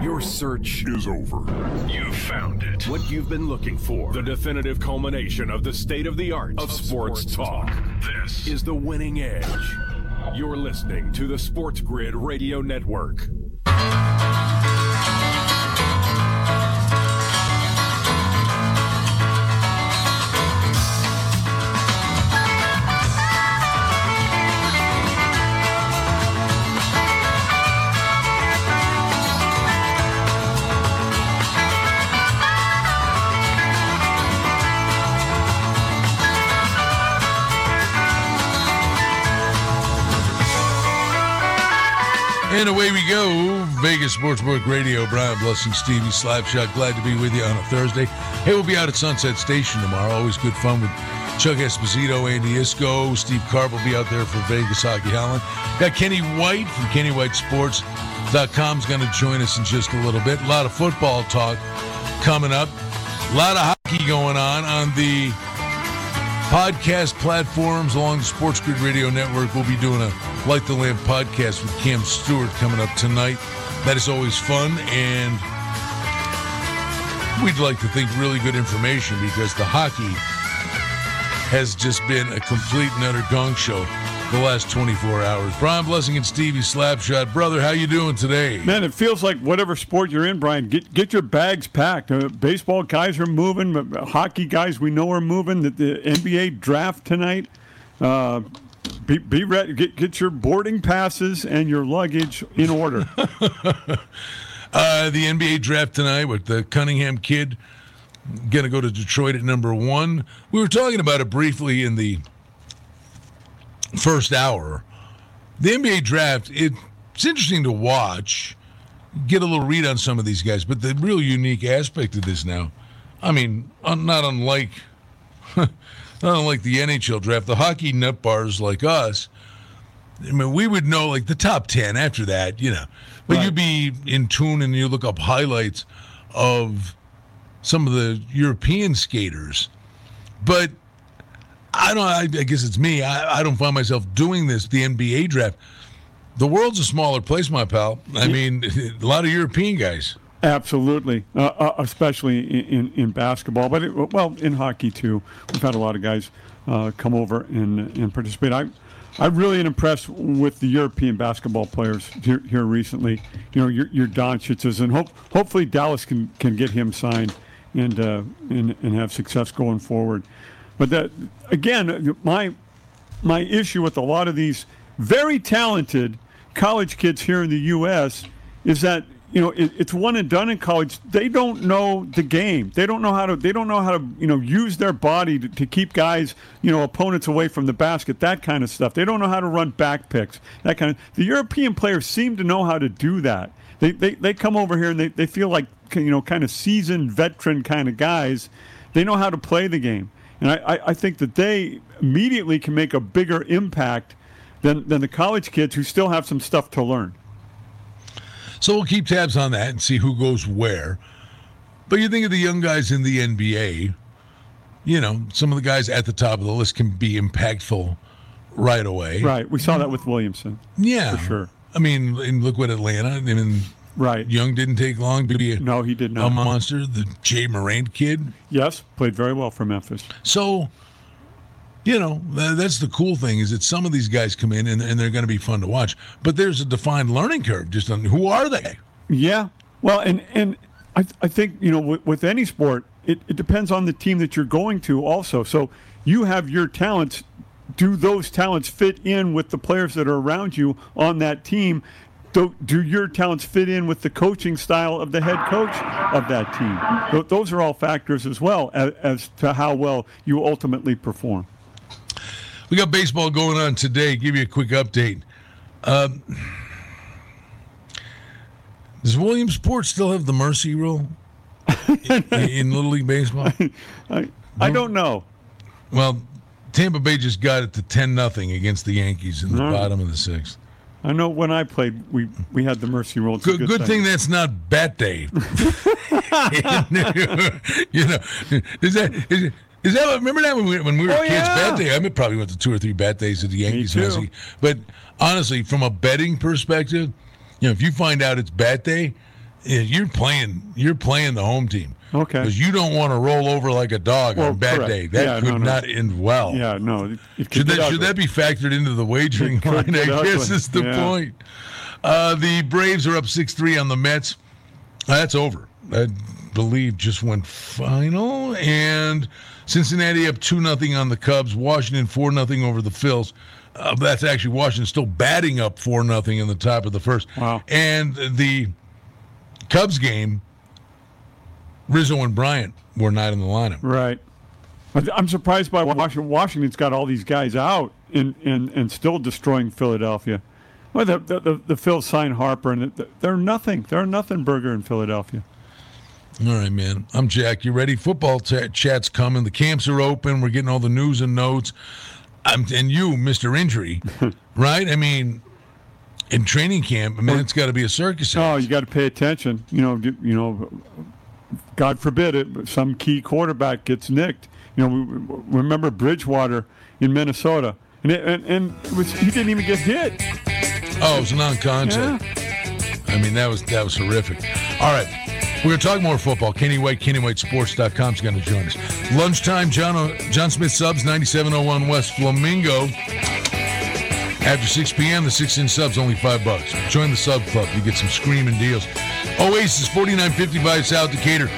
Your search is over. You found it. What you've been looking for. The definitive culmination of the state of the art of, sports, talk. This is the winning edge. You're listening to the Sports Grid Radio Network. And away we go. Vegas Sportsbook Radio. Brian Blessing, Stevie Slapshot. Glad to be with you on a Thursday. Hey, we'll be out at Sunset Station tomorrow. Always good fun with Chuck Esposito, Andy Iskoe. Steve Carp will be out there for Vegas Hockey Hotline. Got Kenny White from KennyWhiteSports.com is going to join us in just a little bit. A lot of football talk coming up. A lot of hockey going on on the podcast platforms along the Sports Grid Radio Network. We'll be doing a Light the Lamp podcast with Cam Stewart coming up tonight. That is always fun, and we'd like to think really good information because the hockey has just been a complete and utter gong show the last 24 hours. Brian Blessing and Stevie Slapshot. Brother, how you doing today? Man, it feels like whatever sport you're in, Brian, get get your bags packed. Uh, baseball guys are moving. Hockey guys we know are moving. The, the NBA draft tonight. Uh, be, be ready. Get, get your boarding passes and your luggage in order. Uh, the NBA draft tonight with the Cunningham kid going to go to Detroit at number one. We were talking about it briefly in the first hour. The NBA draft, it, it's interesting to watch, get a little read on some of these guys, but the real unique aspect of this now, I mean, not unlike. Not unlike the NHL draft, the hockey nut bars like us, I mean, we would know like the top 10 after that, you know. But Right. you'd be in tune and you look up highlights of some of the European skaters. But I don't, I, I guess it's me. I, I don't find myself doing this, the NBA draft. The world's a smaller place, my pal. I mean, a lot of European guys. Absolutely, uh, uh, especially in, in, in basketball, but it, well, in hockey too. We've had a lot of guys uh, come over and, and participate. I, I really impressed with the European basketball players here, here recently. You know, your, your Doncic's, and hope, hopefully Dallas can, can get him signed and, uh, and and have success going forward. But that again, my my issue with a lot of these very talented college kids here in the U.S. is that you know it, it's one and done in college. They don't know the game. They don't know how to. They don't know how to you know use their body to, to keep guys you know opponents away from the basket. That kind of stuff. They don't know how to run back picks. That kind of. The European players seem to know how to do that. They they, they come over here and they, they feel like you know kind of seasoned veteran kind of guys. They know how to play the game. And I, I, I think that they immediately can make a bigger impact than, than the college kids who still have some stuff to learn. So we'll keep tabs on that and see who goes where. But you think of the young guys in the NBA, you know, some of the guys at the top of the list can be impactful right away. Right. We saw that with Williamson. Yeah. For sure. I mean, and look what Atlanta, I mean, Right. Young didn't take long to be a, No, he did not. a monster. The Ja Morant kid. Yes, played very well for Memphis. So, you know, that's the cool thing is that some of these guys come in and, and they're going to be fun to watch. But there's a defined learning curve just on who are they? Yeah. Well, and and I, I think you know with, with any sport, it, it depends on the team that you're going to also. So you have your talents. Do those talents fit in with the players that are around you on that team? Do, do your talents fit in with the coaching style of the head coach of that team? Those are all factors as well as, as to how well you ultimately perform. We got baseball going on today. Give you a quick update. Um, does Williamsport still have the mercy rule in, in Little League Baseball? I, I don't know. Well, Tampa Bay just got it to ten nothing against the Yankees in the No. bottom of the sixth. I know when I played, we we had the mercy rule. Good, good thing that's not bat day. you know, is that is, is that remember that when we when we were Oh, kids? yeah. Bat day. I mean, probably went to two or three bat days at the Yankees. Messi. But honestly, from a betting perspective, you know, if you find out it's bat day, you're playing you're playing the home team. Okay. Because you don't want to roll over like a dog Well, on bat correct. day. That Yeah, could no, no. not end well. Yeah, no. Should that, should that be factored into the wagering line? I guess is the Yeah. point. Uh, the Braves are up 6 3 on the Mets. Uh, that's over. Believe just went final. And Cincinnati up 2 0 on the Cubs. Washington 4 0 over the Phils. Uh, that's actually Washington still batting up 4 0 in the top of the first. Wow. And the Cubs game, Rizzo and Bryant were not in the lineup. Right. I'm surprised by Washington. Washington's got all these guys out and, and, and still destroying Philadelphia. Well, the, the, the, the Phil sign Harper, and the, they're nothing. They're nothing burger in Philadelphia. All right, man. I'm Jack. You ready? Football t- chat's coming. The camps are open. We're getting all the news and notes. I'm, and you, Mr. Injury, right? I mean, in training camp, I mean, it's got to be a circus. Oh, you got to pay attention. You know, you know, God forbid it, but some key quarterback gets nicked. You know, we, remember Bridgewater in Minnesota, and it, and, and it was, he didn't even get hit. Oh, it was non-contact. I mean, that was that was horrific. All right. We're going to talk more football. Kenny White, KennyWhiteSports.com is going to join us. Lunchtime, John, uh, John Smith subs, 9701 West Flamingo. After 6 p.m., the six inch subs only five bucks. Join the sub club. You get some screaming deals. Oasis 4955 South Decatur.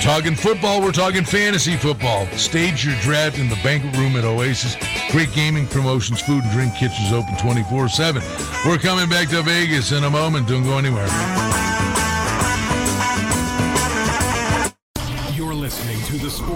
Talking football, we're talking fantasy football. Stage your draft in the banquet room at Oasis. Great gaming promotions, food and drink kitchens open 24 7. We're coming back to Vegas in a moment. Don't go anywhere. You're listening to the Sport.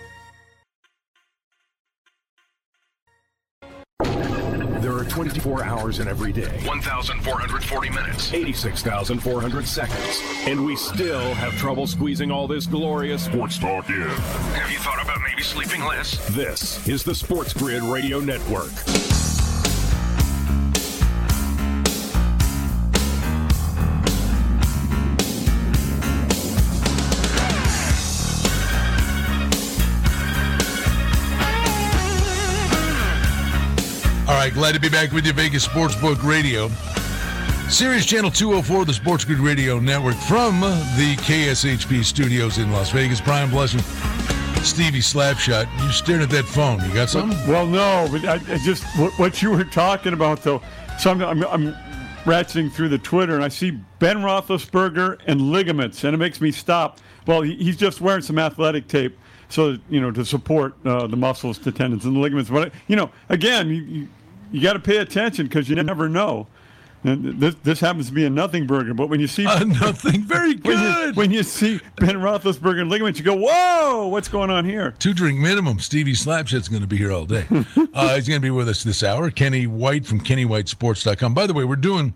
24 hours in every day, 1,440 minutes, 86,400 seconds, and we still have trouble squeezing all this glorious sports talk in. Have you thought about maybe sleeping less? This is the Sports Grid Radio Network. Right, glad to be back with you, Vegas Sportsbook Radio. Sirius Channel 204, the Sports Grid Radio Network from the KSHP studios in Las Vegas. Brian Blessing, Stevie Slapshot. You're staring at that phone. You got something? Well, no, but I, I just what, what you were talking about though. So I'm, I'm, I'm ratcheting through the Twitter and I see Ben Roethlisberger and ligaments, and it makes me stop. Well, he, he's just wearing some athletic tape, so you know to support uh, the muscles, the tendons, and the ligaments. But you know, again, you you, you got to pay attention because you never know. And this this happens to be a nothing burger, but when you see Uh, nothing. Very when you, good. when you see Ben Roethlisberger and ligaments, you go, "Whoa, what's going on here?" Two drink minimum. Stevie Slapshot's going to be here all day. uh, he's going to be with us this hour. Kenny White from KennyWhiteSports.com. By the way, we're doing,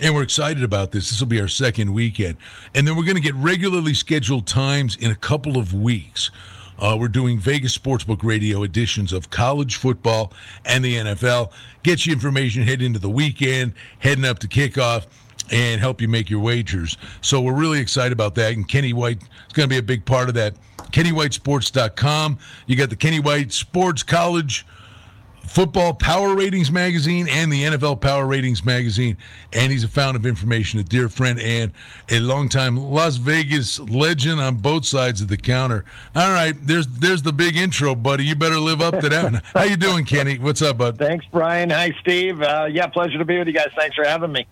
and we're excited about this. This will be our second weekend. And then we're going to get regularly scheduled times in a couple of weeks. Uh, we're doing Vegas Sportsbook Radio editions of college football and the NFL. Get you information heading into the weekend, heading up to kickoff and help you make your wagers. So we're really excited about that. And Kenny White is going to be a big part of that. KennyWhiteSports.com. You got the Kenny White Sports College Football Power Ratings magazine and the NFL Power Ratings magazine. And he's a fountain of information, a dear friend, and a longtime Las Vegas legend on both sides of the counter. All right, there's there's the big intro, buddy. You better live up to that. How you doing, Kenny? What's up, bud? Thanks, Brian. Hi, Steve. Uh, yeah, pleasure to be with you guys. Thanks for having me.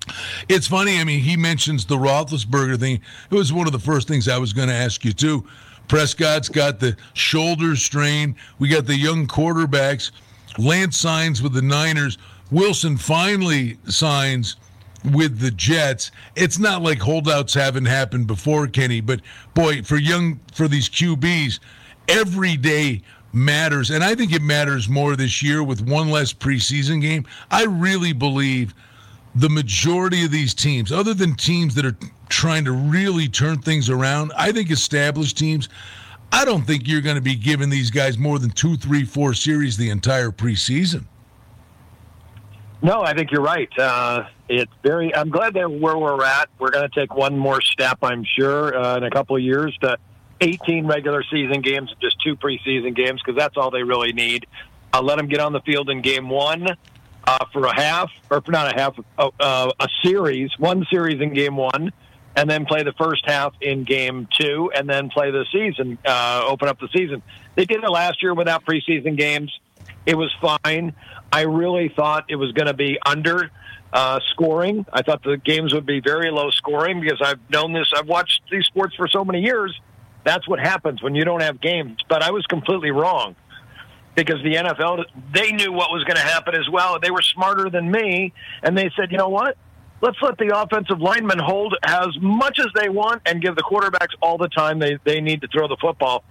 It's funny. I mean, he mentions the Roethlisberger thing. It was one of the first things I was going to ask you too. Prescott's got the shoulder strain. We got the young quarterbacks. Lance signs with the Niners. Wilson finally signs with the Jets. It's not like holdouts haven't happened before, Kenny, but boy, for young for these QBs, every day matters, and I think it matters more this year with one less preseason game. I really believe the majority of these teams, other than teams that are trying to really turn things around, I think established teams. I don't think you're going to be giving these guys more than two, three, four series the entire preseason. No, I think you're right. Uh, it's very. I'm glad that where we're at. We're going to take one more step, I'm sure, uh, in a couple of years to 18 regular season games, just two preseason games, because that's all they really need. Uh, let them get on the field in game one uh, for a half, or for not a half, uh, uh, a series, one series in game one, and then play the first half in game two, and then play the season, uh, open up the season. They did it last year without preseason games. It was fine. I really thought it was going to be under uh, scoring. I thought the games would be very low scoring because I've known this. I've watched these sports for so many years. That's what happens when you don't have games. But I was completely wrong because the NFL, they knew what was going to happen as well. They were smarter than me. And they said, you know what? Let's let the offensive linemen hold as much as they want and give the quarterbacks all the time they, they need to throw the football.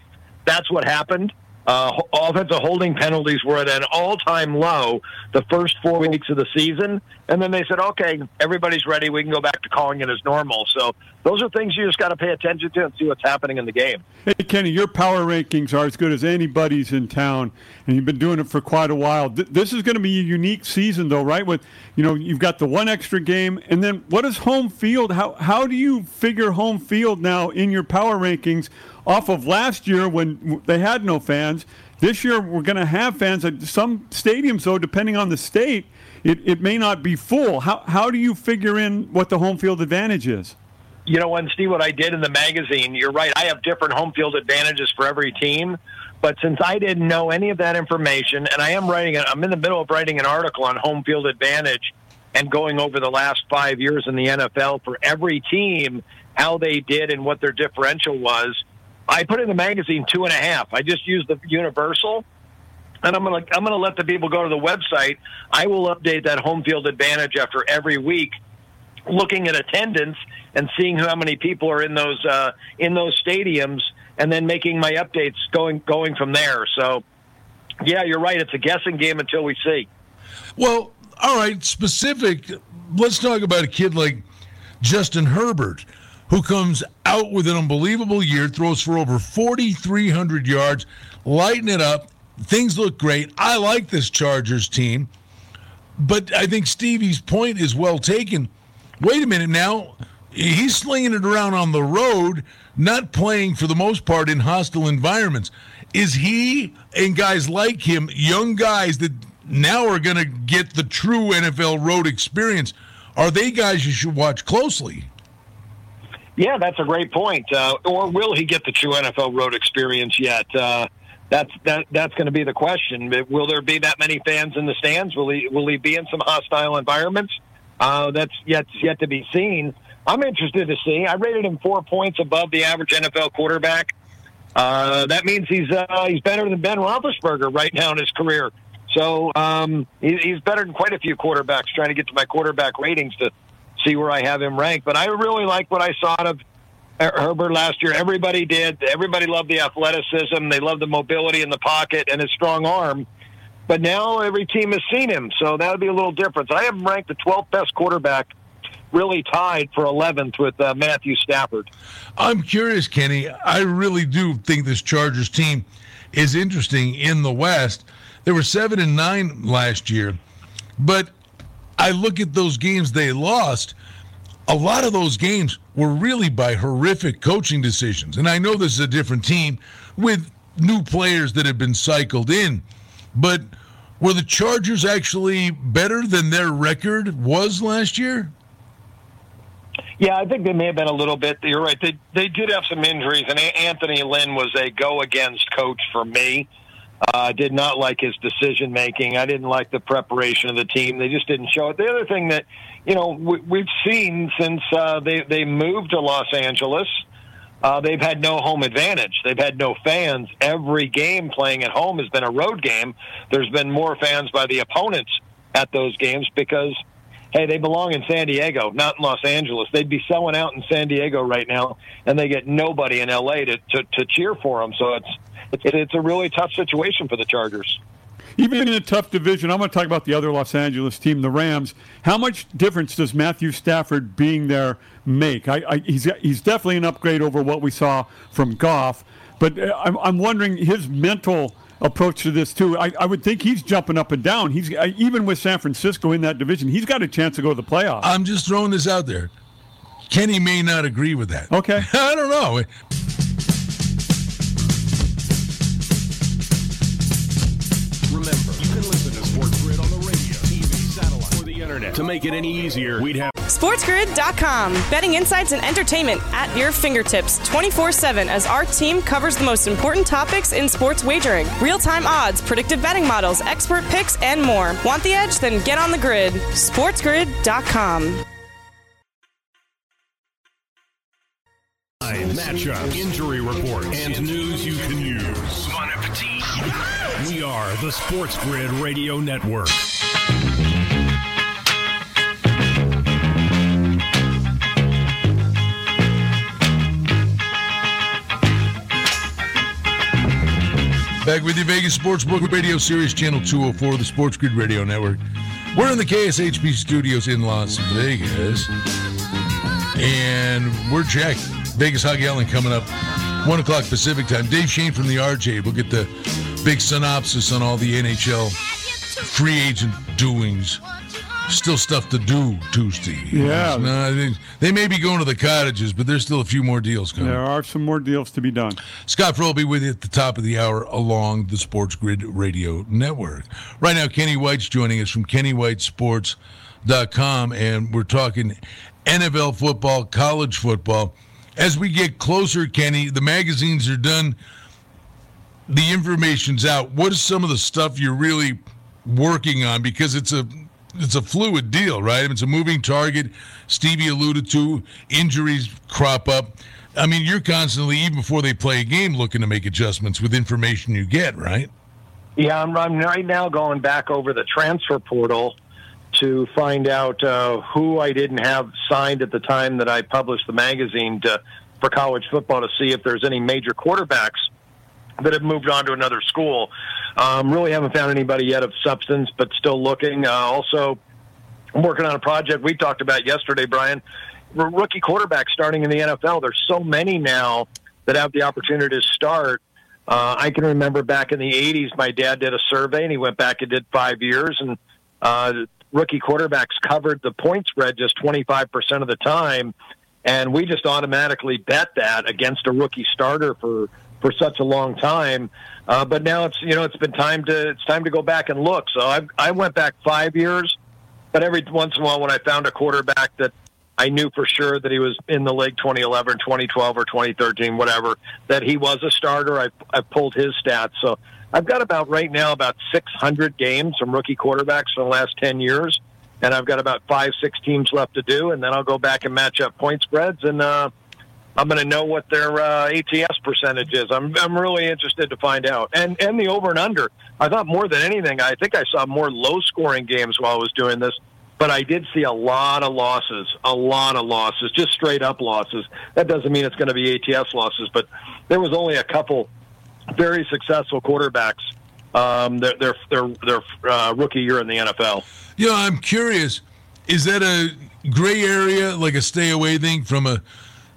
That's what happened. Uh, offensive holding penalties were at an all-time low the first four weeks of the season, and then they said, "Okay, everybody's ready. We can go back to calling it as normal." So those are things you just got to pay attention to and see what's happening in the game. Hey, Kenny, your power rankings are as good as anybody's in town, and you've been doing it for quite a while. This is going to be a unique season, though, right? With you know, you've got the one extra game, and then what is home field? How how do you figure home field now in your power rankings? Off of last year when they had no fans. This year we're going to have fans at some stadiums, though, depending on the state, it, it may not be full. How, how do you figure in what the home field advantage is? You know, when Steve, what I did in the magazine, you're right. I have different home field advantages for every team. But since I didn't know any of that information, and I am writing, I'm in the middle of writing an article on home field advantage and going over the last five years in the NFL for every team, how they did and what their differential was I put in the magazine two and a half. I just used the universal, and I'm gonna I'm gonna let the people go to the website. I will update that home field advantage after every week, looking at attendance and seeing how many people are in those uh, in those stadiums, and then making my updates going going from there. So, yeah, you're right. It's a guessing game until we see. Well, all right. Specific. Let's talk about a kid like Justin Herbert who comes out with an unbelievable year, throws for over 4,300 yards, lighten it up. Things look great. I like this Chargers team. But I think Stevie's point is well taken. Wait a minute now. He's slinging it around on the road, not playing for the most part in hostile environments. Is he and guys like him, young guys that now are going to get the true NFL road experience, are they guys you should watch closely? Yeah, that's a great point. Uh, or will he get the true NFL road experience yet? Uh, that's that. That's going to be the question. Will there be that many fans in the stands? Will he Will he be in some hostile environments? Uh, that's yet yet to be seen. I'm interested to see. I rated him four points above the average NFL quarterback. Uh, that means he's uh, he's better than Ben Roethlisberger right now in his career. So um, he, he's better than quite a few quarterbacks. Trying to get to my quarterback ratings to see where I have him ranked. But I really like what I saw of Herbert last year. Everybody did. Everybody loved the athleticism. They loved the mobility in the pocket and his strong arm. But now every team has seen him, so that'll be a little different. I have him ranked the 12th best quarterback, really tied for 11th with uh, Matthew Stafford. I'm curious, Kenny. I really do think this Chargers team is interesting in the West. They were seven and nine last year, but I look at those games they lost. A lot of those games were really by horrific coaching decisions. And I know this is a different team with new players that have been cycled in, but were the Chargers actually better than their record was last year? Yeah, I think they may have been a little bit. You're right. They they did have some injuries, and Anthony Lynn was a go against coach for me. I uh, did not like his decision making. I didn't like the preparation of the team. They just didn't show it. The other thing that, you know, we, have seen since uh, they they moved to Los Angeles, uh, they've had no home advantage. They've had no fans. Every game playing at home has been a road game. There's been more fans by the opponents at those games because, hey, they belong in San Diego, not in Los Angeles. They'd be selling out in San Diego right now, and they get nobody in LA to to, to cheer for them. So it's it's, it's a really tough situation for the Chargers even in a tough division, I'm going to talk about the other Los Angeles team, the Rams. How much difference does Matthew Stafford being there make? I, I, he's, he's definitely an upgrade over what we saw from Goff, but uh, I'm, I'm wondering his mental approach to this too. I, I would think he's jumping up and down. He's even with San Francisco in that division, he's got a chance to go to the playoffs. I'm just throwing this out there. Kenny may not agree with that. Okay, I don't know. Internet. To make it any easier, we'd have SportsGrid.com. Betting insights and entertainment at your fingertips 24 7 as our team covers the most important topics in sports wagering real time odds, predictive betting models, expert picks, and more. Want the edge? Then get on the grid. SportsGrid.com. Matchup, injury report, and news you can use. Bon appetit. We are the Sports Grid Radio Network. Back with you, Vegas Sportsbook Radio Sirius, Channel 204, the Sports Grid Radio Network. We're in the KSHP studios in Las Vegas. And we're checked. Vegas Hockey Hotline coming up, 1 o'clock Pacific time. Dave Schoen from the RJ will get the big synopsis on all the NHL free agent doings still stuff to do Tuesday. Yeah. No, they, they, may be going to the cottages, but there's still a few more deals coming. There are some more deals to be done. Scott Frobe with you at the top of the hour along the Sports Grid Radio Network. Right now, Kenny White's joining us from KennyWhiteSports.com, and we're talking NFL football, college football. As we get closer, Kenny, the magazines are done. The information's out. What is some of the stuff you're really working on? Because it's a it's a fluid deal, right? It's a moving target. Stevie alluded to injuries crop up. I mean, you're constantly, even before they play a game, looking to make adjustments with information you get, right? Yeah, I'm, I'm right now going back over the transfer portal to find out uh, who I didn't have signed at the time that I published the magazine to, for college football to see if there's any major quarterbacks that have moved on to another school. Um, really haven't found anybody yet of substance, but still looking. Uh, also, I'm working on a project we talked about yesterday, Brian. Rookie quarterbacks starting in the NFL. There's so many now that have the opportunity to start. Uh, I can remember back in the 80s, my dad did a survey and he went back and did five years, and uh, rookie quarterbacks covered the point spread just 25% of the time. And we just automatically bet that against a rookie starter for for such a long time. Uh, but now it's you know it's been time to it's time to go back and look. So I I went back five years, but every once in a while when I found a quarterback that I knew for sure that he was in the league 2011, 2012, or 2013, whatever, that he was a starter. I I pulled his stats. So I've got about right now about 600 games from rookie quarterbacks for the last 10 years, and I've got about five six teams left to do, and then I'll go back and match up point spreads and. uh I'm going to know what their uh, ATS percentage is. I'm I'm really interested to find out. And and the over and under. I thought more than anything, I think I saw more low scoring games while I was doing this, but I did see a lot of losses, a lot of losses, just straight up losses. That doesn't mean it's going to be ATS losses, but there was only a couple very successful quarterbacks um, their their their, their uh, rookie year in the NFL. Yeah, I'm curious. Is that a gray area, like a stay away thing from a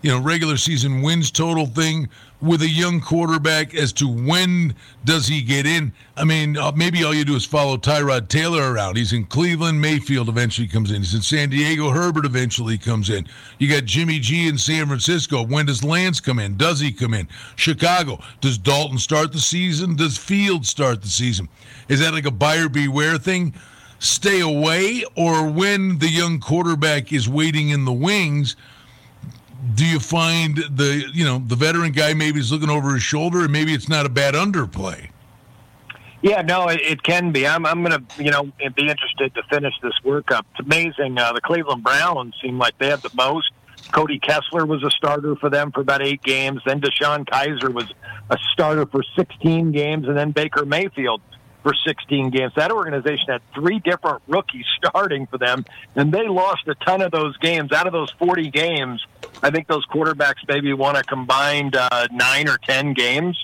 you know regular season wins total thing with a young quarterback as to when does he get in. I mean, uh, maybe all you do is follow Tyrod Taylor around. He's in Cleveland. Mayfield eventually comes in. He's in San Diego. Herbert eventually comes in. You got Jimmy G in San Francisco. When does Lance come in? Does he come in? Chicago. Does Dalton start the season? Does Fields start the season? Is that like a buyer beware thing? Stay away, or when the young quarterback is waiting in the wings – do you find the you know the veteran guy maybe is looking over his shoulder and maybe it's not a bad underplay? Yeah, no, it, it can be. I'm I'm going to you know be interested to finish this workup. It's amazing. Uh, the Cleveland Browns seem like they had the most. Cody Kessler was a starter for them for about eight games. Then DeShone Kizer was a starter for 16 games, and then Baker Mayfield for 16 games. That organization had three different rookies starting for them, and they lost a ton of those games. Out of those 40 games, I think those quarterbacks maybe won a combined uh, nine or 10 games.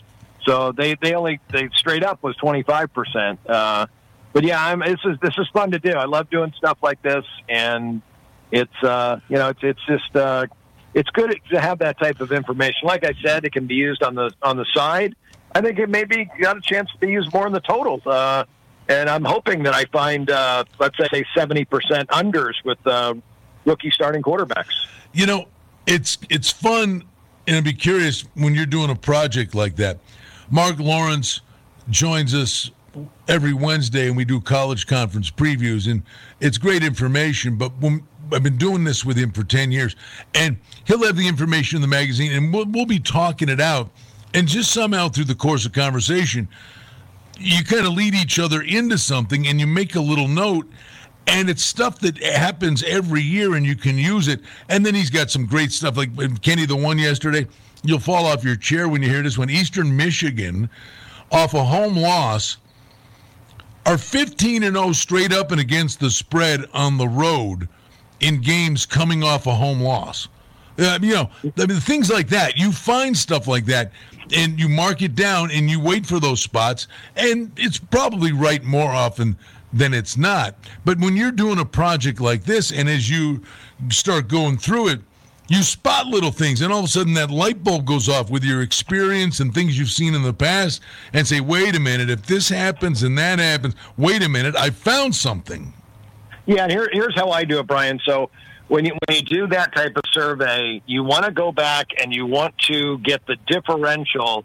So they they only they straight up was 25 percent. Uh, but yeah, I'm, this is this is fun to do. I love doing stuff like this, and it's uh, you know it's it's just uh, it's good to have that type of information. Like I said, it can be used on the on the side. I think it maybe got a chance to be used more in the totals. Uh, and I'm hoping that I find, uh, let's say, 70% unders with uh, rookie starting quarterbacks. You know, it's it's fun, and I'd be curious when you're doing a project like that. Mark Lawrence joins us every Wednesday, and we do college conference previews, and it's great information. But when, I've been doing this with him for ten years, and he'll have the information in the magazine, and we'll, we'll be talking it out, and just somehow through the course of conversation, you kind of lead each other into something, and you make a little note. And it's stuff that happens every year, and you can use it. And then he's got some great stuff, like uh, Kenny, the one yesterday. You'll fall off your chair when you hear this one. Eastern Michigan, off a home loss, are 15 and 0 straight up and against the spread on the road in games coming off a home loss. Uh, you know, I mean, things like that. You find stuff like that and you mark it down and you wait for those spots, and it's probably right more often than it's not. But when you're doing a project like this, and as you start going through it, you spot little things, and all of a sudden that light bulb goes off with your experience and things you've seen in the past, and say, wait a minute, if this happens and that happens, wait a minute, I found something. Yeah, and here, here's how I do it, Brian. So when you when you do that type of survey, you want to go back and you want to get the differential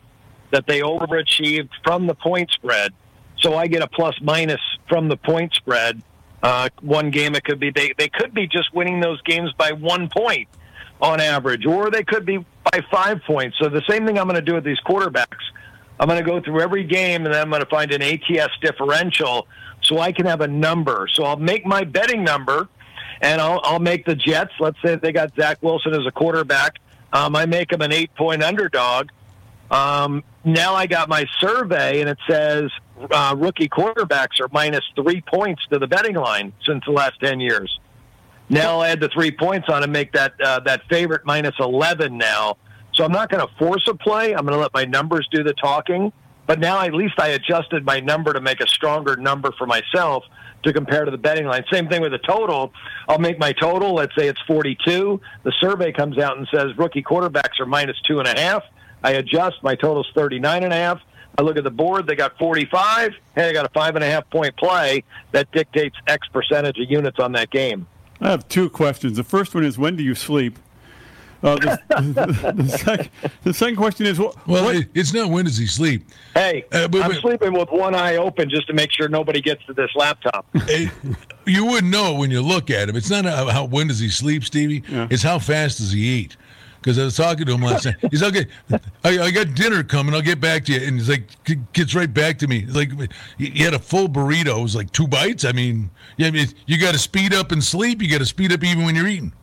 that they overachieved from the point spread. So I get a plus minus from the point spread. Uh, one game it could be they they could be just winning those games by one point on average, or they could be by five points. So the same thing I'm going to do with these quarterbacks. I'm going to go through every game and then I'm going to find an ATS differential so I can have a number. So I'll make my betting number and I'll, I'll make the Jets. Let's say they got Zach Wilson as a quarterback. Um, I make them an eight point underdog. Um, now I got my survey, and it says uh, rookie quarterbacks are minus three points to the betting line since the last ten years. Now I'll add the three points on and make that uh, that favorite minus eleven now. So I'm not going to force a play. I'm going to let my numbers do the talking. But now at least I adjusted my number to make a stronger number for myself to compare to the betting line. Same thing with the total. I'll make my total. Let's say it's 42. The survey comes out and says rookie quarterbacks are minus two and a half. I adjust. My total's 39 and a half. I look at the board. They got 45. Hey, I got a five and a half point play that dictates X percentage of units on that game. I have two questions. The first one is when do you sleep? Uh, the, the, the, sec, the, second question is what, well, what, it's not when does he sleep. Hey, uh, but, I'm but, sleeping with one eye open just to make sure nobody gets to this laptop. It, you wouldn't know when you look at him. It's not how, how when does he sleep, Stevie. Yeah. It's how fast does he eat. Because I was talking to him last night. He's okay. I, I, got dinner coming. I'll get back to you. And he's like, gets right back to me. It's like he had a full burrito. It was like two bites. I mean, yeah, I mean, you got to speed up and sleep. You got to speed up even when you're eating.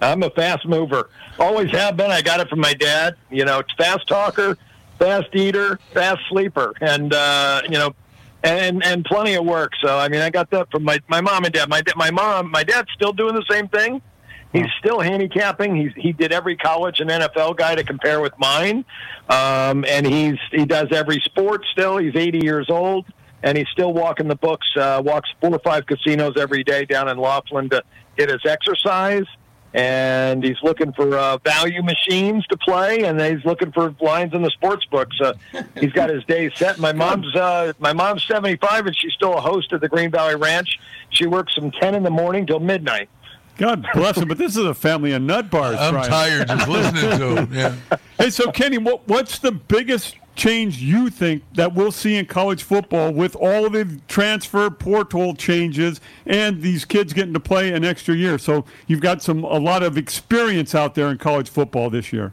I'm a fast mover. Always have been. I got it from my dad. You know, fast talker, fast eater, fast sleeper, and uh, you know, and and plenty of work. So I mean, I got that from my my mom and dad. My my mom, my dad's still doing the same thing. He's still handicapping. He's he did every college and NFL guy to compare with mine, um, and he's he does every sport still. He's 80 years old, and he's still walking the books. Uh, walks four or five casinos every day down in Laughlin to get his exercise and he's looking for uh, value machines to play, and he's looking for lines in the sports book. So he's got his days set. My mom's uh, my mom's seventy five, and she's still a host at the Green Valley Ranch. She works from ten in the morning till midnight. God bless him, but this is a family of nut bars. I'm Brian. tired just listening to him. Yeah. Hey, so Kenny, what, what's the biggest change you think that we'll see in college football with all the transfer portal changes and these kids getting to play an extra year? So you've got some a lot of experience out there in college football this year.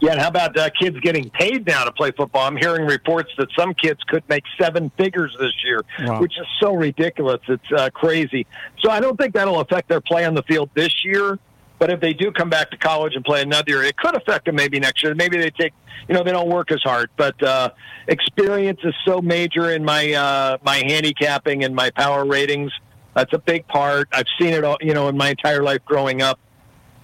Yeah, and how about uh, kids getting paid now to play football? I'm hearing reports that some kids could make seven figures this year, wow. which is so ridiculous. It's uh, crazy. So I don't think that'll affect their play on the field this year. But if they do come back to college and play another year, it could affect them maybe next year. Maybe they take, you know, they don't work as hard. But uh, experience is so major in my uh, my handicapping and my power ratings. That's a big part. I've seen it all, you know, in my entire life growing up.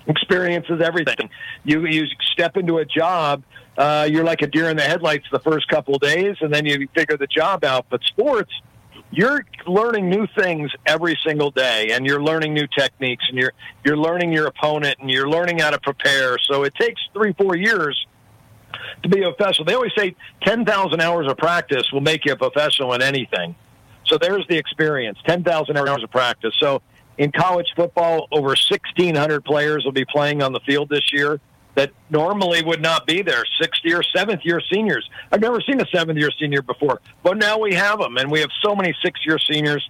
Experience is everything. You you step into a job, uh, you're like a deer in the headlights the first couple of days, and then you figure the job out. But sports, you're learning new things every single day, and you're learning new techniques, and you're you're learning your opponent, and you're learning how to prepare. So it takes three four years to be a professional. They always say ten thousand hours of practice will make you a professional in anything. So there's the experience, ten thousand hours of practice. So in college football, over 1,600 players will be playing on the field this year that normally would not be there. Sixth year, seventh year seniors. I've never seen a seventh year senior before, but now we have them, and we have so many six year seniors.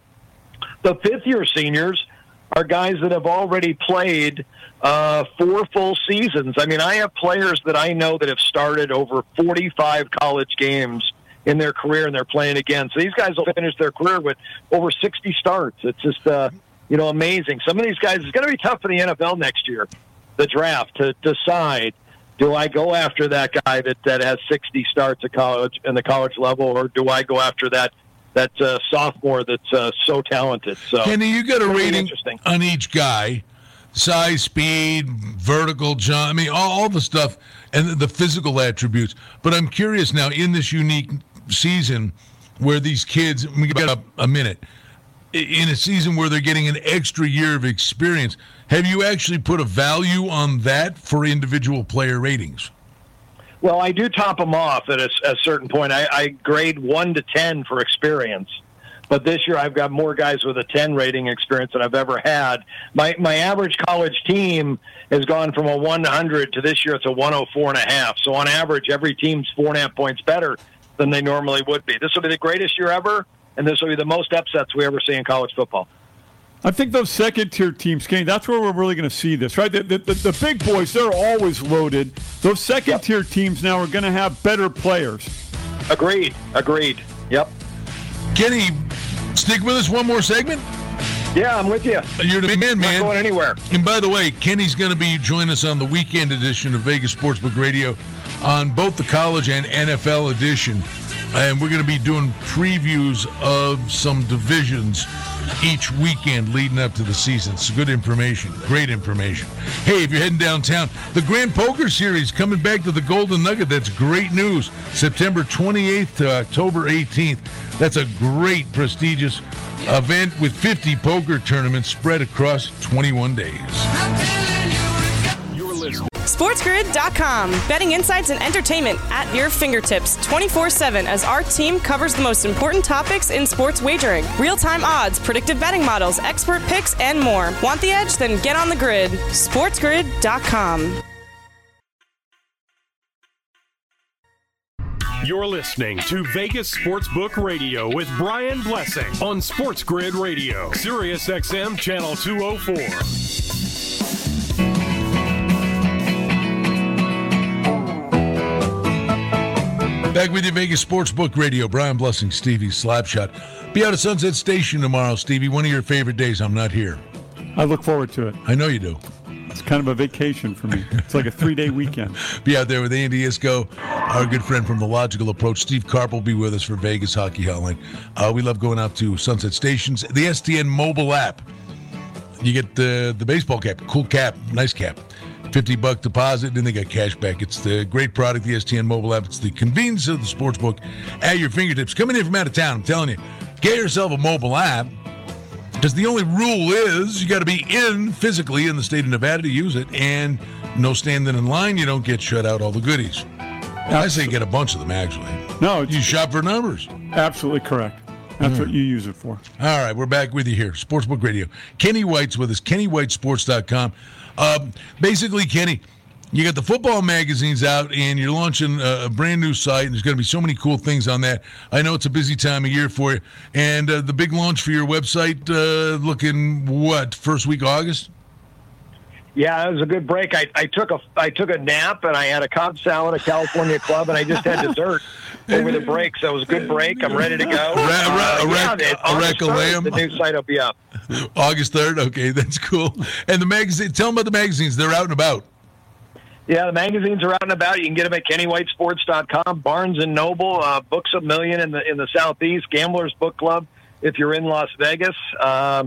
The fifth year seniors are guys that have already played uh, four full seasons. I mean, I have players that I know that have started over 45 college games in their career, and they're playing again. So these guys will finish their career with over 60 starts. It's just uh, you know, amazing. Some of these guys, it's going to be tough for the NFL next year, the draft, to decide do I go after that guy that, that has 60 starts at college in the college level, or do I go after that that uh, sophomore that's uh, so talented? So, Kenny, you got a rating on each guy size, speed, vertical jump. I mean, all, all the stuff and the physical attributes. But I'm curious now in this unique season where these kids, we got a, a minute in a season where they're getting an extra year of experience. Have you actually put a value on that for individual player ratings? Well, I do top them off at a, a certain point. I, I grade one to ten for experience, but this year I've got more guys with a ten rating experience than I've ever had. My my average college team has gone from a one hundred to this year it's a one hundred four and a half. So on average, every team's four and a half points better than they normally would be. This will be the greatest year ever and this will be the most upsets we ever see in college football. I think those second tier teams, Kane, that's where we're really going to see this, right? The, the, the, the, big boys, they're always loaded. Those second yep. tier teams now are going to have better players. Agreed. Agreed. Yep. Kenny, stick with us one more segment. Yeah, I'm with you. You're the man, man. Not going anywhere. And by the way, Kenny's going to be joining us on the weekend edition of Vegas Sportsbook Radio on both the college and NFL edition and we're going to be doing previews of some divisions each weekend leading up to the season. It's good information, great information. Hey, if you're heading downtown, the Grand Poker Series coming back to the Golden Nugget. That's great news. September 28th to October 18th. That's a great, prestigious event with 50 poker tournaments spread across 21 days. SportsGrid.com. Betting insights and entertainment at your fingertips 24 7 as our team covers the most important topics in sports wagering real time odds, predictive betting models, expert picks, and more. Want the edge? Then get on the grid. SportsGrid.com. You're listening to Vegas Sportsbook Radio with Brian Blessing on Sports Grid Radio, Sirius XM Channel 204. Back with you, Vegas Sportsbook Radio. Brian Blessing, Stevie Slapshot. Be out at Sunset Station tomorrow, Stevie. One of your favorite days. I'm not here. I look forward to it. I know you do. It's kind of a vacation for me. It's like a three day weekend. be out there with Andy Iskoe, our good friend from The Logical Approach. Steve Carp will be with us for Vegas Hockey Hotline. Uh, we love going out to Sunset Stations. The STN mobile app. You get the, the baseball cap, cool cap, nice cap. 50 buck deposit, and then they got cash back. It's the great product, the STN mobile app. It's the convenience of the sports book at your fingertips. Coming in from out of town, I'm telling you, get yourself a mobile app because the only rule is you got to be in physically in the state of Nevada to use it, and no standing in line. You don't get shut out all the goodies. I say get a bunch of them actually. No, you shop for numbers. Absolutely correct. That's mm. what you use it for. All right, we're back with you here, Sportsbook Radio. Kenny White's with us, KennyWhiteSports.com. Um, basically, Kenny, you got the football magazines out and you're launching a, a, brand new site and there's going to be so many cool things on that. I know it's a busy time of year for you. And uh, the big launch for your website uh, looking what first week august? Yeah, it was a good break. I, I took a I took a nap and I had a Cobb salad at California Club and I just had dessert over the break. So it was a good break. I'm ready to go. Ra- ra- uh, yeah, a rack of lamb. The new site will be up. August 3rd. Okay, that's cool. And the magazine, tell them about the magazines. They're out and about. Yeah, the magazines are out and about. You can get them at KennyWhiteSports.com, Barnes and Noble, uh, Books a Million in the in the Southeast, Gamblers Book Club if you're in Las Vegas. Uh,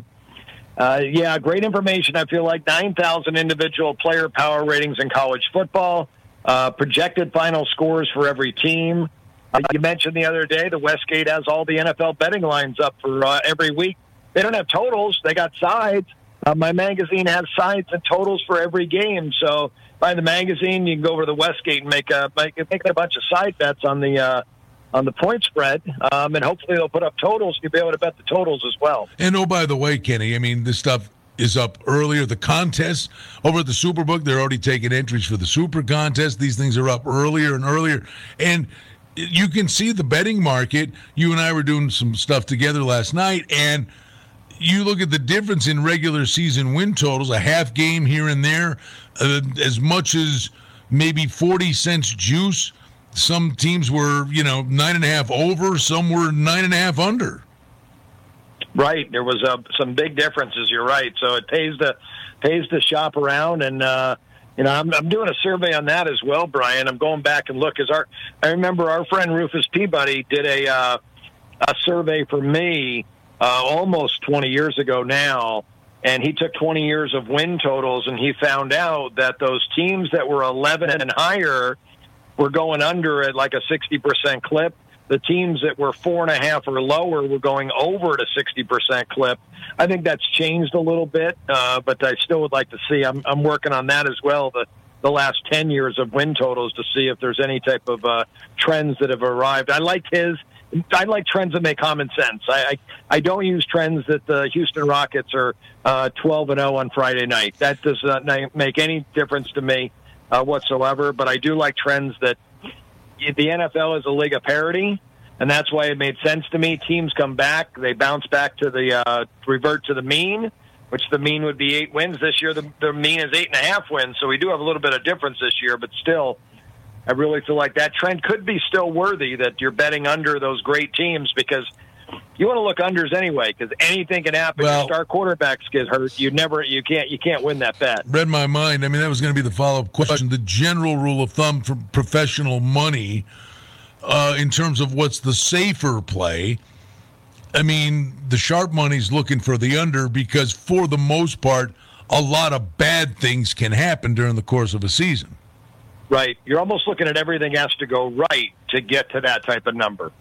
Uh, yeah, great information. I feel like 9,000 individual player power ratings in college football, uh, projected final scores for every team. Uh, you mentioned the other day the Westgate has all the NFL betting lines up for uh, every week. They don't have totals; they got sides. Uh, my magazine has sides and totals for every game. So, buy the magazine, you can go over to the Westgate and make a make, make a bunch of side bets on the uh, on the point spread, um, and hopefully they'll put up totals. You'll be able to bet the totals as well. And oh, by the way, Kenny, I mean this stuff is up earlier. The contest over at the Superbook, they're already taking entries for the Super Contest. These things are up earlier and earlier, and you can see the betting market. You and I were doing some stuff together last night, and you look at the difference in regular season win totals, a half game here and there, uh, as much as maybe 40 cents juice some teams were, you know, nine and a half over, some were nine and a half under. Right, there was uh, some big differences. You're right, so it pays to pays to shop around, and uh, you know, I'm, I'm doing a survey on that as well, Brian. I'm going back and look because our I remember our friend Rufus Peabody did a uh, a survey for me uh, almost 20 years ago now, and he took 20 years of win totals, and he found out that those teams that were 11 and higher were going under at like a 60% clip. The teams that were four and a half or lower were going over at a 60% clip. I think that's changed a little bit, uh, but I still would like to see. I'm, I'm working on that as well. The, the last 10 years of win totals to see if there's any type of uh, trends that have arrived. I like his. I like trends that make common sense. I, I, I don't use trends that the Houston Rockets are uh, 12 and 0 on Friday night. That does not make any difference to me uh, whatsoever. But I do like trends that the NFL is a league of parity, and that's why it made sense to me. Teams come back, they bounce back to the uh, revert to the mean, which the mean would be eight wins this year. The, the mean is eight and a half wins, so we do have a little bit of difference this year, but still. I really feel like that trend could be still worthy that you're betting under those great teams because you want to look unders anyway because anything can happen. Well, Your star quarterbacks get hurt. You never, you can't, you can't win that bet. Read my mind. I mean, that was going to be the follow up question. The general rule of thumb for professional money, uh, in terms of what's the safer play. I mean, the sharp money's looking for the under because, for the most part, a lot of bad things can happen during the course of a season. Right. You're almost looking at everything has to go right to get to that type of number.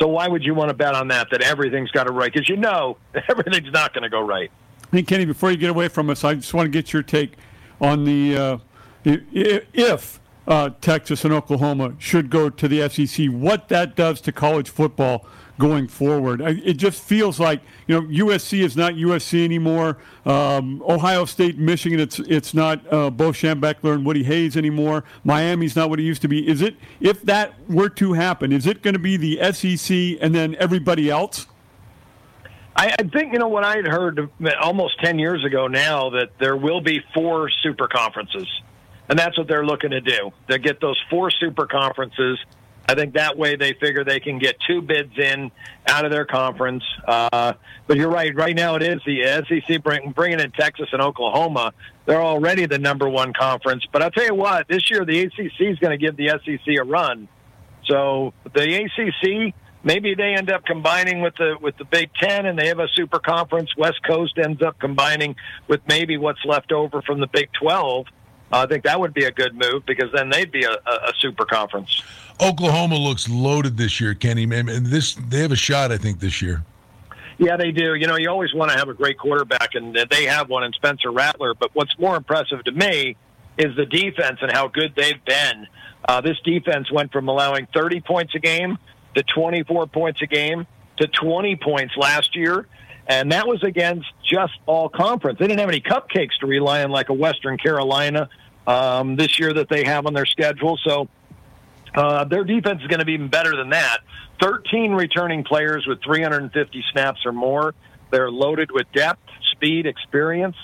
So why would you want to bet on that? That everything's got to right because you know everything's not going to go right. Hey Kenny, before you get away from us, I just want to get your take on the uh, if uh, Texas and Oklahoma should go to the SEC, what that does to college football going forward. It just feels like you know USC is not USC anymore. Um, Ohio State, Michigan, it's it's not uh, Bo Schembechler and Woody Hayes anymore. Miami's not what it used to be. Is it? If that were to happen, is it going to be the SEC and then everybody else? I, I think you know what I had heard almost ten years ago now that there will be four super conferences, and that's what they're looking to do. They get those four super conferences I think that way they figure they can get two bids in out of their conference. Uh, but you're right. Right now it is the SEC bring, bringing in Texas and Oklahoma. They're already the number one conference. But I'll tell you what, this year the ACC is going to give the SEC a run. So the ACC, maybe they end up combining with the with the Big Ten, and they have a super conference. West Coast ends up combining with maybe what's left over from the Big Twelve. I think that would be a good move because then they'd be a, a, a super conference. Oklahoma looks loaded this year, Kenny. And this they have a shot, I think, this year. Yeah, they do. You know, you always want to have a great quarterback, and they have one in Spencer Rattler. But what's more impressive to me is the defense and how good they've been. Uh, this defense went from allowing 30 points a game to 24 points a game to 20 points last year. And that was against just all conference. They didn't have any cupcakes to rely on like a Western Carolina um, this year that they have on their schedule. So uh, their defense is going to be even better than that. 13 returning players with 350 snaps or more. They're loaded with depth, speed, experience.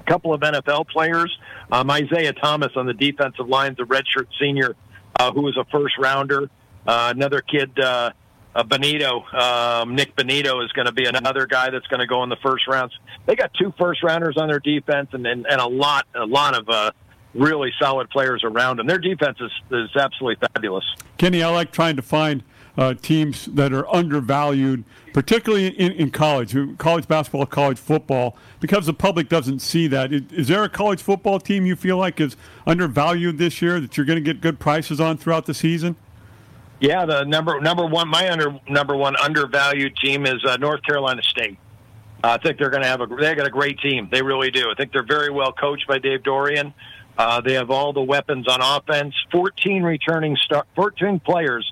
A couple of NFL players. Um, Isaiah Thomas on the defensive line, the redshirt senior, uh, who was a first rounder. Uh, another kid, uh, uh, Bonitto, um, Nik Bonitto is going to be another guy that's going to go in the first rounds. They got two first rounders on their defense and, and, and a lot, a lot of uh, really solid players around them. Their defense is, is absolutely fabulous. Kenny, I like trying to find uh, teams that are undervalued, particularly in, in college, college basketball, college football, because the public doesn't see that. Is, is there a college football team you feel like is undervalued this year that you're going to get good prices on throughout the season? Yeah, the number number one, my under number one undervalued team is uh, North Carolina State. Uh, I think they're going to have a they got a great team. They really do. I think they're very well coached by Dave Doeren. Uh, they have all the weapons on offense. 14 returning star, 14 players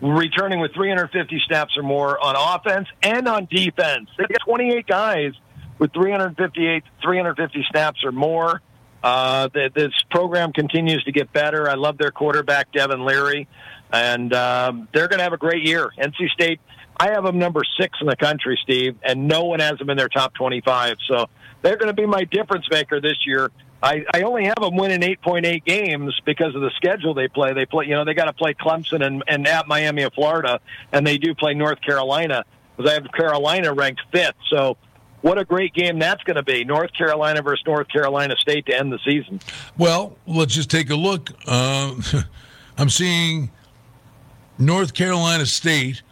returning with 350 snaps or more on offense and on defense. They got 28 guys with 358 350 snaps or more. Uh, this program continues to get better. I love their quarterback Devin Leary, and um, they're going to have a great year. NC State, I have them number six in the country, Steve, and no one has them in their top 25. So they're going to be my difference maker this year. I, I only have them winning 8.8 games because of the schedule they play. They play, you know, they got to play Clemson and, and at Miami of Florida, and they do play North Carolina because I have Carolina ranked fifth. So, what a great game that's going to be North Carolina versus North Carolina State to end the season. Well, let's just take a look. Uh, I'm seeing North Carolina State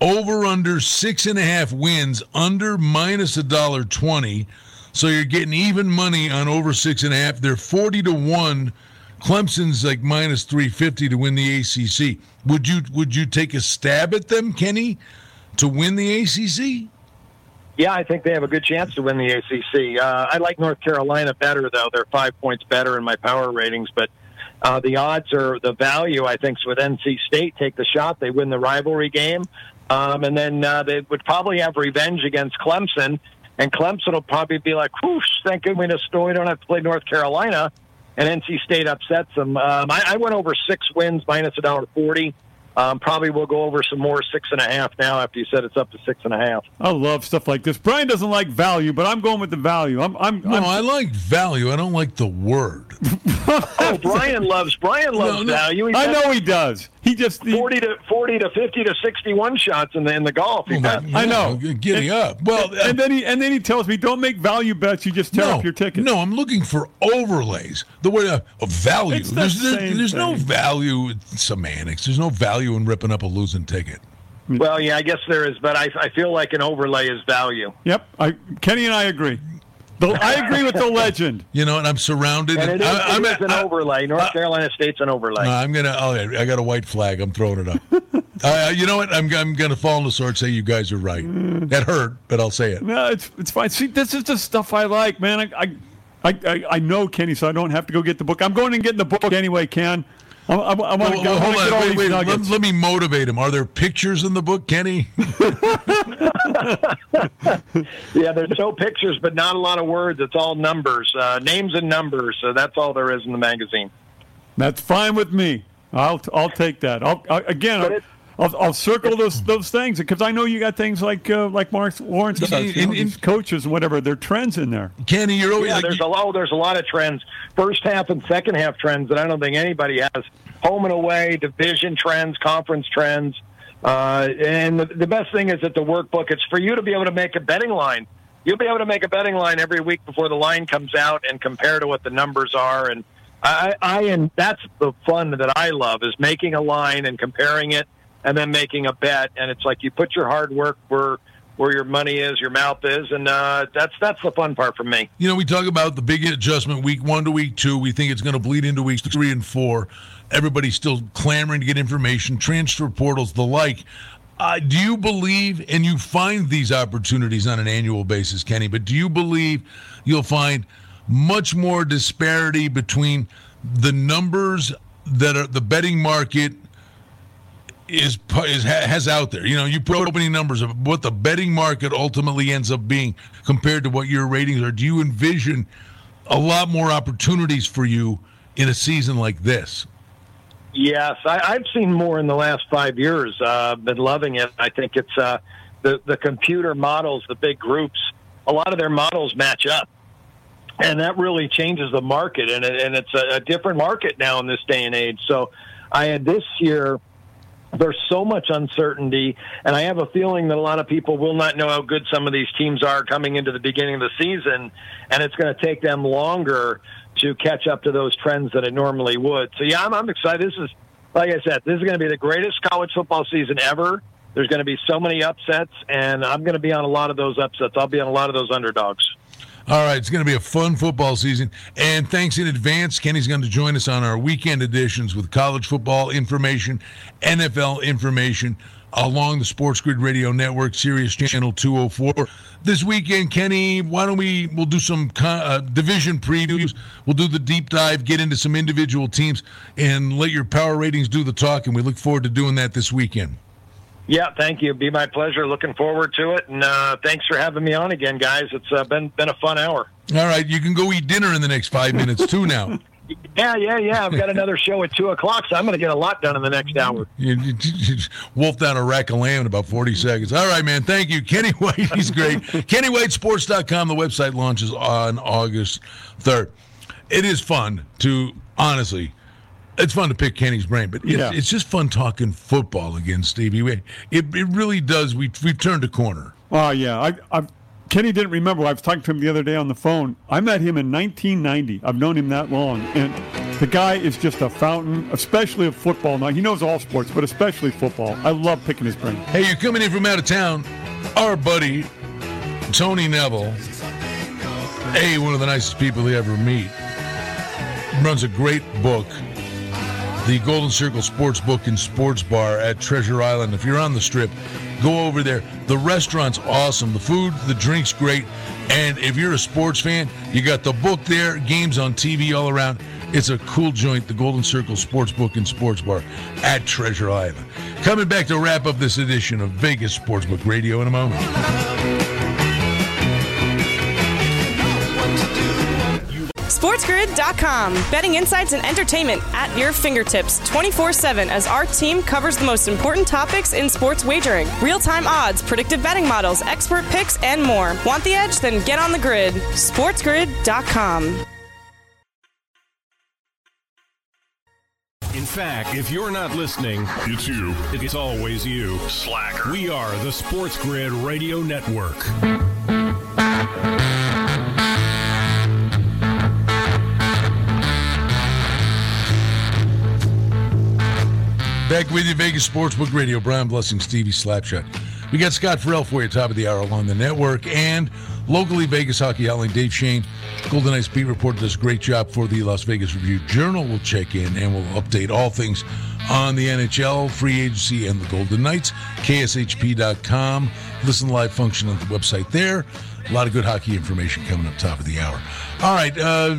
over under six and a half wins, under minus a dollar twenty. So you're getting even money on over six and a half. They're 40 to 1. Clemson's like minus 350 to win the ACC. Would you would you take a stab at them, Kenny, to win the ACC? Yeah, I think they have a good chance to win the ACC. Uh, I like North Carolina better, though. They're five points better in my power ratings, but uh, the odds are the value, I think, is with NC State. Take the shot. They win the rivalry game. Um, and then uh, they would probably have revenge against Clemson and Clemson will probably be like, whoosh, thank goodness we don't have to play North Carolina. And NC State upsets them. Um, I, I went over six wins minus a dollar forty. Um, probably we'll go over some more six and a half now after you said it's up to six and a half. I love stuff like this. Brian doesn't like value, but I'm going with the value. I'm, I'm, no, I'm, i like value. I don't like the word. oh, Brian loves Brian loves no, no. value. He I know he does. He just he, forty to forty to fifty to sixty one shots in the in the golf. Oh my, I know. Getting and, up. Well, and, and, then he and then he tells me, "Don't make value bets. You just tear no, up your ticket." No, I'm looking for overlays. The word uh, of value. It's there's there's, there's no value semantics. There's no value in ripping up a losing ticket. Well, yeah, I guess there is, but I, I feel like an overlay is value. Yep, I, Kenny and I agree. The, I agree with the legend. You know, and I'm surrounded. And it is, I, it is an I, overlay. North Carolina State's an overlay. I'm gonna. Oh, I got a white flag. I'm throwing it up. uh, you know what? I'm, I'm gonna fall on the sword. Say you guys are right. That hurt, but I'll say it. No, it's it's fine. See, this is the stuff I like, man. I I I, I know Kenny, so I don't have to go get the book. I'm going and getting the book anyway, Ken. I, I, I want to well, hold on. Wait, wait, let, let, me motivate him. Are there pictures in the book, Kenny? yeah, there's no pictures, but not a lot of words. It's all numbers, uh, names and numbers. So that's all there is in the magazine. That's fine with me. I'll I'll take that. I'll, I, again. I'll, I'll circle those those things because I know you got things like uh, like Marc Lawrence does, in, in, coaches and whatever. There are trends in there. Kenny, you're always, yeah. Like, there's a lot. There's a lot of trends. First half and second half trends that I don't think anybody has. Home and away, division trends, conference trends, uh, and the, the best thing is that the workbook. It's for you to be able to make a betting line. You'll be able to make a betting line every week before the line comes out and compare to what the numbers are. And I, I and that's the fun that I love is making a line and comparing it and then making a bet. And it's like you put your hard work where where your money is, your mouth is, and uh, that's that's the fun part for me. You know, we talk about the big adjustment week one to week two. We think it's going to bleed into weeks three and four. Everybody's still clamoring to get information, transfer portals, the like. Uh, do you believe, and you find these opportunities on an annual basis, Kenny? But do you believe you'll find much more disparity between the numbers that are the betting market is, is has out there. You know, you put opening numbers of what the betting market ultimately ends up being compared to what your ratings are. Do you envision a lot more opportunities for you in a season like this? Yes, I, have seen more in the last five years. Uh, been loving it. I think it's uh, the the computer models, the big groups. A lot of their models match up, and that really changes the market. And it, and it's a, a different market now in this day and age. So, I had this year there's so much uncertainty, and I have a feeling that a lot of people will not know how good some of these teams are coming into the beginning of the season, and it's going to take them longer to catch up to those trends that it normally would. So yeah, I'm, I'm excited. This is like I said, this is going to be the greatest college football season ever. There's going to be so many upsets, and I'm going to be on a lot of those upsets. I'll be on a lot of those underdogs. All right, it's going to be a fun football season. And thanks in advance. Kenny's going to join us on our weekend editions with college football information, NFL information, along the Sports Grid Radio Network, Sirius Channel 204. This weekend, Kenny, why don't we, we'll do some uh, division previews. We'll do the deep dive, get into some individual teams, and let your power ratings do the talk. And we look forward to doing that this weekend. Yeah, thank you. Be my pleasure. Looking forward to it, and uh, thanks for having me on again, guys. It's uh, been been a fun hour. All right, you can go eat dinner in the next five minutes too. Now. yeah, yeah, yeah. I've got another show at two o'clock, so I'm going to get a lot done in the next hour. You, you, you wolf down a rack of lamb in about 40 seconds. All right, man. Thank you, Kenny White. He's great. KennyWhiteSports.com. The website launches on August 3rd. It is fun to honestly it's fun to pick Kenny's brain, but it's, yeah. it's just fun talking football again, Stevie. It, it really does. We, we've turned a corner. Oh, yeah. I, I've, Kenny didn't remember. I was talking to him the other day on the phone. I met him in 1990. I've known him that long. And the guy is just a fountain, especially of football. Now, he knows all sports, but especially football. I love picking his brain. Hey, you're coming in from out of town. Our buddy, Tony Neville, A, one of the nicest people you ever meet, runs a great book the Golden Circle Sports Book and Sports Bar at Treasure Island. If you're on the strip, go over there. The restaurant's awesome. The food, the drink's great. And if you're a sports fan, you got the book there, games on TV all around. It's a cool joint, the Golden Circle Sports Book and Sports Bar at Treasure Island. Coming back to wrap up this edition of Vegas Sportsbook Radio in a moment. SportsGrid.com. Betting insights and entertainment at your fingertips 24 7 as our team covers the most important topics in sports wagering real time odds, predictive betting models, expert picks, and more. Want the edge? Then get on the grid. SportsGrid.com. In fact, if you're not listening, it's you. It's always you. Slacker. We are the Sports Grid Radio Network. Back with you, Vegas Sportsbook Radio. Brian Blessing, Stevie Slapshot. We got Scott Ferrall for you, top of the hour along the network, and locally Vegas Hockey Hotline Dave Schoen, Golden Knights beat reporter, does a great job for the Las Vegas Review Journal. We'll check in and we'll update all things on the NHL, free agency, and the Golden Knights. KSHP.com. Listen live function on the website there. A lot of good hockey information coming up top of the hour. All right, uh,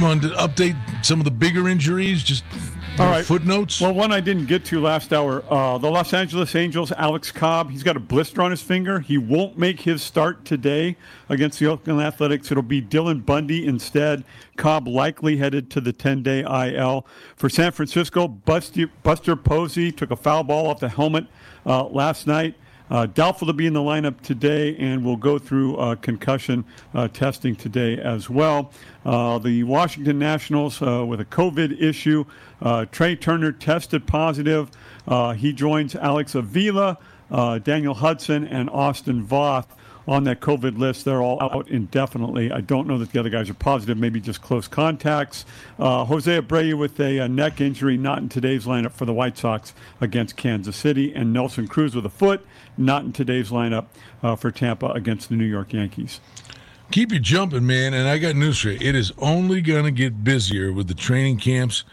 want to update some of the bigger injuries? Just all right. Footnotes? Well, one I didn't get to last hour. Uh, the Los Angeles Angels, Alex Cobb, he's got a blister on his finger. He won't make his start today against the Oakland Athletics. It'll be Dylan Bundy instead. Cobb likely headed to the 10 day IL. For San Francisco, Buster, Buster Posey took a foul ball off the helmet uh, last night. Uh, doubtful to be in the lineup today, and will go through uh, concussion uh, testing today as well. Uh, the Washington Nationals uh, with a COVID issue. Uh, Trea Turner tested positive. he joins Alex Avila, Daniel Hudson, and Austin Voth on that COVID list. They're all out indefinitely. I don't know that the other guys are positive, maybe just close contacts. Uh, Jose Abreu with a, a, neck injury, not in today's lineup for the White Sox against Kansas City. And Nelson Cruz with a foot, not in today's lineup uh, for Tampa against the New York Yankees. Keep you jumping, man. And I got news for you. It is only going to get busier with the training camps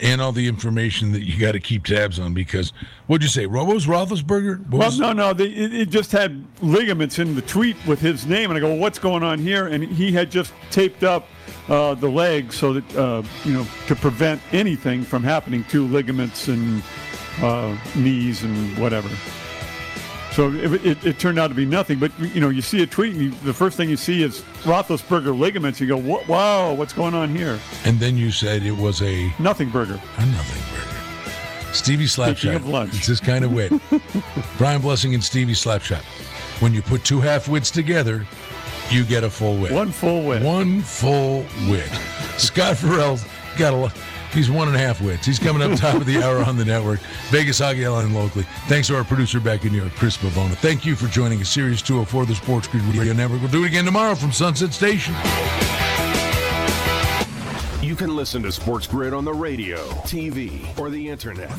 and all the information that you got to keep tabs on because what'd you say? Was Roethlisberger? What well, was... no, no, they, it, it, just had ligaments in the tweet with his name, and I go, well, "What's going on here?" And he had just taped up uh, the leg so that uh, you know to prevent anything from happening to ligaments and uh, knees and whatever. So it, it, it, turned out to be nothing. But you know, you see a tweet, and you, the first thing you see is Roethlisberger ligaments. You go, "Wow, what's going on here?" And then you said it was a nothing burger. A nothing burger. Stevie Slapshot. of lunch. It's this kind of wit. Brian Blessing and Stevie Slapshot. When you put two half wits together, you get a full wit. One full wit. One full wit. Scott Ferrall's got a. He's one and a half wits. He's coming up top of the hour on the network. Vegas Hockey Line locally. Thanks to our producer back in New York, Chris Bavona. Thank you for joining us. Sirius 204, the Sports Grid Radio Network. We'll do it again tomorrow from Sunset Station. You can listen to Sports Grid on the radio, TV, or the internet.